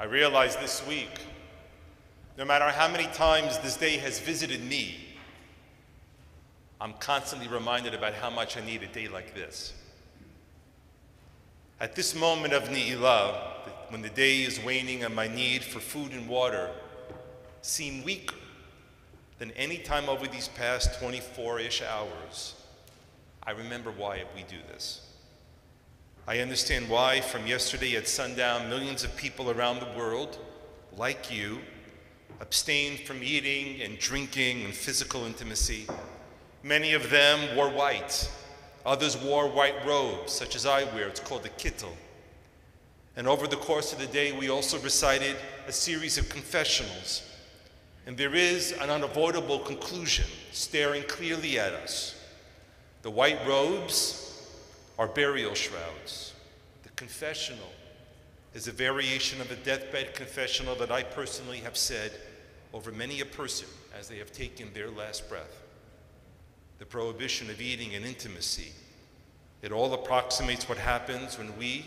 I realized this week, no matter how many times this day has visited me, I'm constantly reminded about how much I need a day like this. At this moment of Ne'ilah, when the day is waning and my need for food and water seem weaker than any time over these past 24 ish hours, I remember why we do this. I understand why, from yesterday at sundown, millions of people around the world, like you, abstained from eating and drinking and physical intimacy. Many of them wore white. Others wore white robes, such as I wear. It's called the kittel. And over the course of the day, we also recited a series of confessionals. And there is an unavoidable conclusion staring clearly at us. The white robes are burial shrouds. The confessional is a variation of the deathbed confessional that I personally have said over many a person as they have taken their last breath. The prohibition of eating and intimacy. It all approximates what happens when we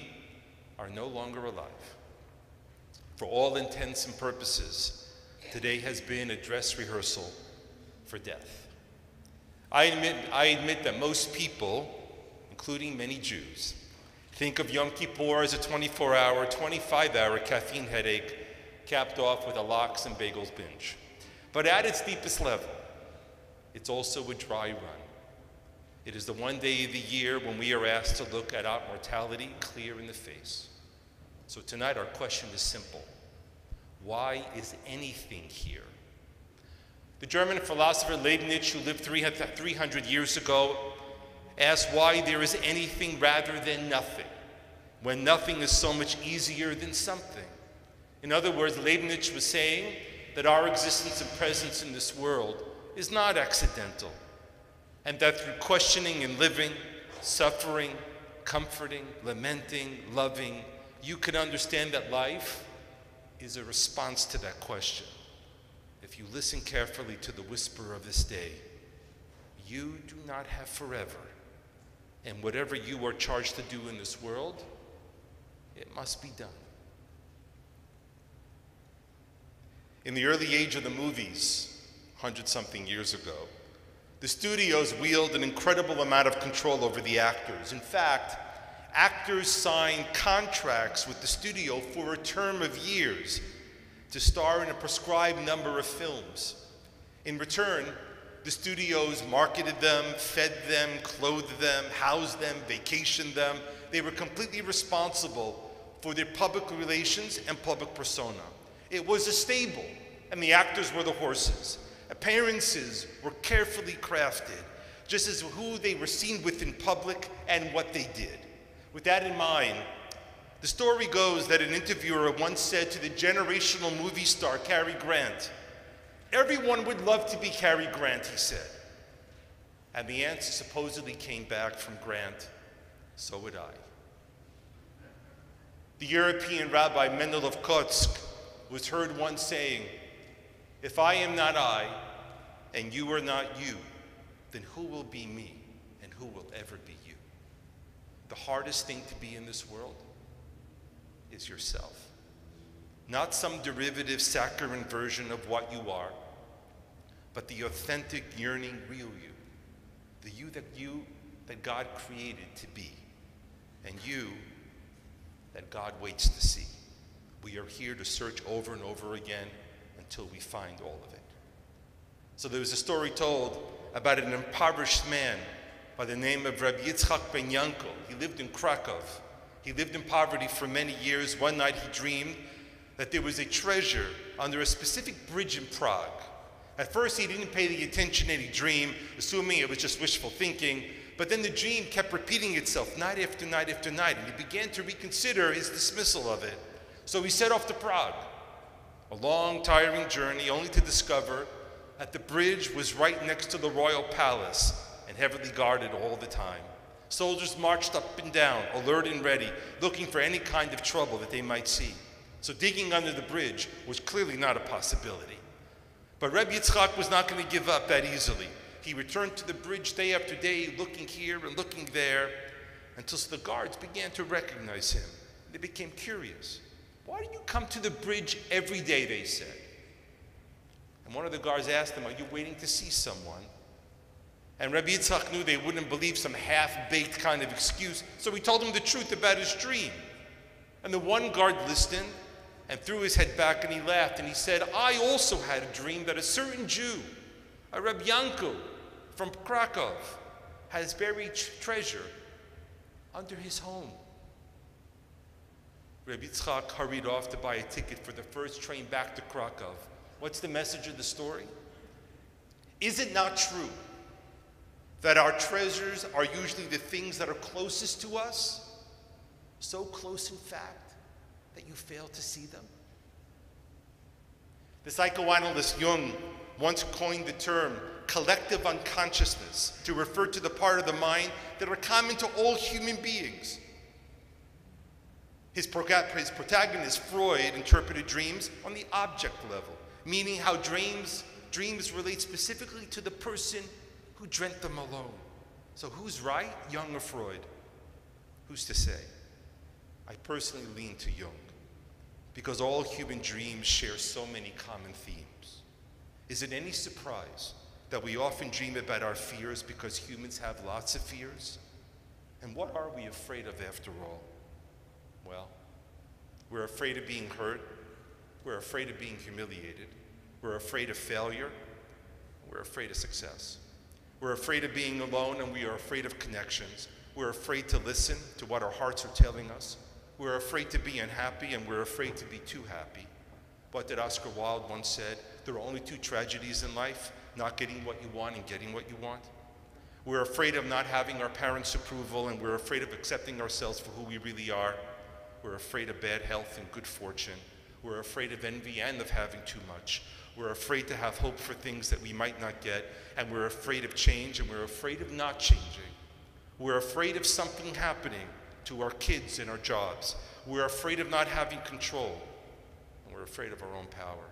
are no longer alive. For all intents and purposes, today has been a dress rehearsal for death. I admit, I admit that most people including many Jews, think of Yom Kippur as a 24 hour, 25 hour caffeine headache capped off with a lox and bagels binge. But at its deepest level, it's also a dry run. It is the one day of the year when we are asked to look at our mortality clear in the face. So tonight, our question is simple Why is anything here? The German philosopher Leibniz, who lived 300 years ago, Ask why there is anything rather than nothing, when nothing is so much easier than something. In other words, Leibniz was saying that our existence and presence in this world is not accidental, and that through questioning and living, suffering, comforting, lamenting, loving, you can understand that life is a response to that question. If you listen carefully to the whisper of this day, you do not have forever and whatever you are charged to do in this world, it must be done. In the early age of the movies, 100 something years ago, the studios wielded an incredible amount of control over the actors. In fact, actors signed contracts with the studio for a term of years to star in a prescribed number of films. In return, the studios marketed them, fed them, clothed them, housed them, vacationed them. They were completely responsible for their public relations and public persona. It was a stable, and the actors were the horses. Appearances were carefully crafted, just as who they were seen with in public and what they did. With that in mind, the story goes that an interviewer once said to the generational movie star Cary Grant, Everyone would love to be Cary Grant, he said. And the answer supposedly came back from Grant, so would I. The European rabbi Mendel of Kotsk was heard once saying, If I am not I, and you are not you, then who will be me, and who will ever be you? The hardest thing to be in this world is yourself. Not some derivative, saccharine version of what you are, but the authentic, yearning, real you, the you that you that God created to be, and you that God waits to see. We are here to search over and over again until we find all of it. So there was a story told about an impoverished man by the name of Rabbi Yitzchak Ben Yankel. He lived in Krakow. He lived in poverty for many years. One night he dreamed that there was a treasure under a specific bridge in Prague. At first, he didn't pay the attention to he dream, assuming it was just wishful thinking. But then the dream kept repeating itself night after night after night, and he began to reconsider his dismissal of it. So he set off to Prague, a long, tiring journey, only to discover that the bridge was right next to the royal palace and heavily guarded all the time. Soldiers marched up and down, alert and ready, looking for any kind of trouble that they might see. So digging under the bridge was clearly not a possibility. But Reb Yitzchak was not going to give up that easily. He returned to the bridge day after day, looking here and looking there, until the guards began to recognize him. They became curious. Why do you come to the bridge every day? They said. And one of the guards asked him, Are you waiting to see someone? And Rabbi Yitzchak knew they wouldn't believe some half baked kind of excuse, so he told them the truth about his dream. And the one guard listened and threw his head back and he laughed and he said, I also had a dream that a certain Jew, a Reb Yanko from Krakow, has buried treasure under his home. Rabbi Yitzchak hurried off to buy a ticket for the first train back to Krakow. What's the message of the story? Is it not true that our treasures are usually the things that are closest to us? So close, in fact, that you fail to see them? The psychoanalyst Jung once coined the term collective unconsciousness to refer to the part of the mind that are common to all human beings. His, his protagonist, Freud, interpreted dreams on the object level, meaning how dreams, dreams relate specifically to the person who dreamt them alone. So who's right, Jung or Freud? Who's to say? I personally lean to Jung because all human dreams share so many common themes. Is it any surprise that we often dream about our fears because humans have lots of fears? And what are we afraid of after all? Well, we're afraid of being hurt. We're afraid of being humiliated. We're afraid of failure. We're afraid of success. We're afraid of being alone and we are afraid of connections. We're afraid to listen to what our hearts are telling us. We're afraid to be unhappy and we're afraid to be too happy. What did Oscar Wilde once said? There are only two tragedies in life not getting what you want and getting what you want. We're afraid of not having our parents' approval and we're afraid of accepting ourselves for who we really are. We're afraid of bad health and good fortune. We're afraid of envy and of having too much. We're afraid to have hope for things that we might not get. And we're afraid of change and we're afraid of not changing. We're afraid of something happening to our kids and our jobs. We're afraid of not having control. And we're afraid of our own power.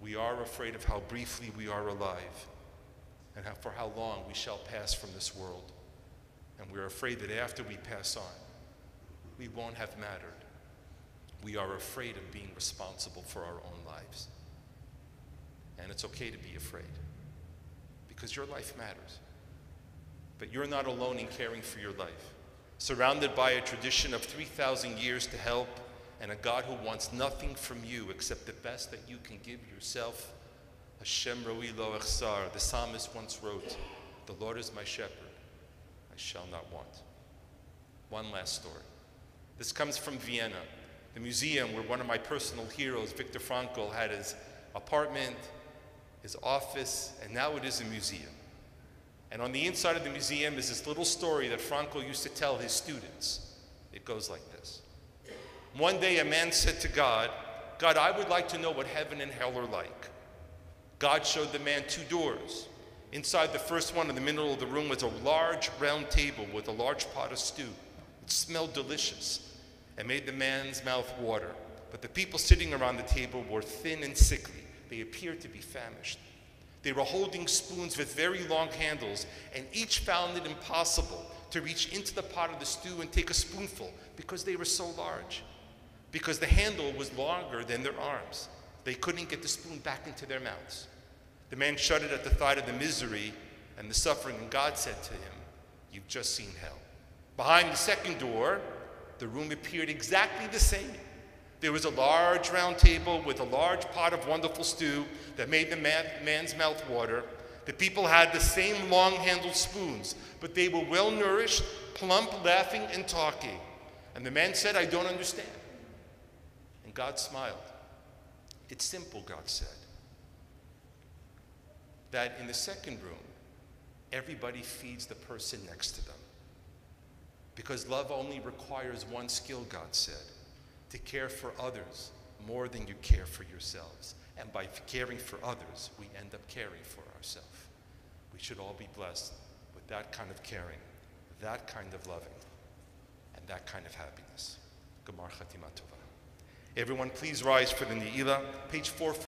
We are afraid of how briefly we are alive and how, for how long we shall pass from this world. And we're afraid that after we pass on, we won't have mattered. We are afraid of being responsible for our own lives. And it's okay to be afraid because your life matters. But you're not alone in caring for your life. Surrounded by a tradition of 3,000 years to help and a God who wants nothing from you except the best that you can give yourself. Hashem Roi Lo Echsar, the psalmist once wrote, The Lord is my shepherd, I shall not want. One last story. This comes from Vienna, the museum where one of my personal heroes, Viktor Frankl, had his apartment, his office, and now it is a museum. And on the inside of the museum is this little story that Frankl used to tell his students. It goes like this One day a man said to God, God, I would like to know what heaven and hell are like. God showed the man two doors. Inside the first one, in the middle of the room, was a large round table with a large pot of stew. It smelled delicious and made the man's mouth water. But the people sitting around the table were thin and sickly. They appeared to be famished. They were holding spoons with very long handles, and each found it impossible to reach into the pot of the stew and take a spoonful because they were so large. Because the handle was longer than their arms. They couldn't get the spoon back into their mouths. The man shuddered at the thought of the misery and the suffering, and God said to him, You've just seen hell. Behind the second door, the room appeared exactly the same. There was a large round table with a large pot of wonderful stew that made the man, man's mouth water. The people had the same long handled spoons, but they were well nourished, plump, laughing, and talking. And the man said, I don't understand. And God smiled. It's simple, God said. That in the second room, everybody feeds the person next to them. Because love only requires one skill, God said to care for others more than you care for yourselves. And by caring for others, we end up caring for ourselves. We should all be blessed with that kind of caring, that kind of loving, and that kind of happiness. Gemar. Everyone, please rise for the Ne'ilah, page 4.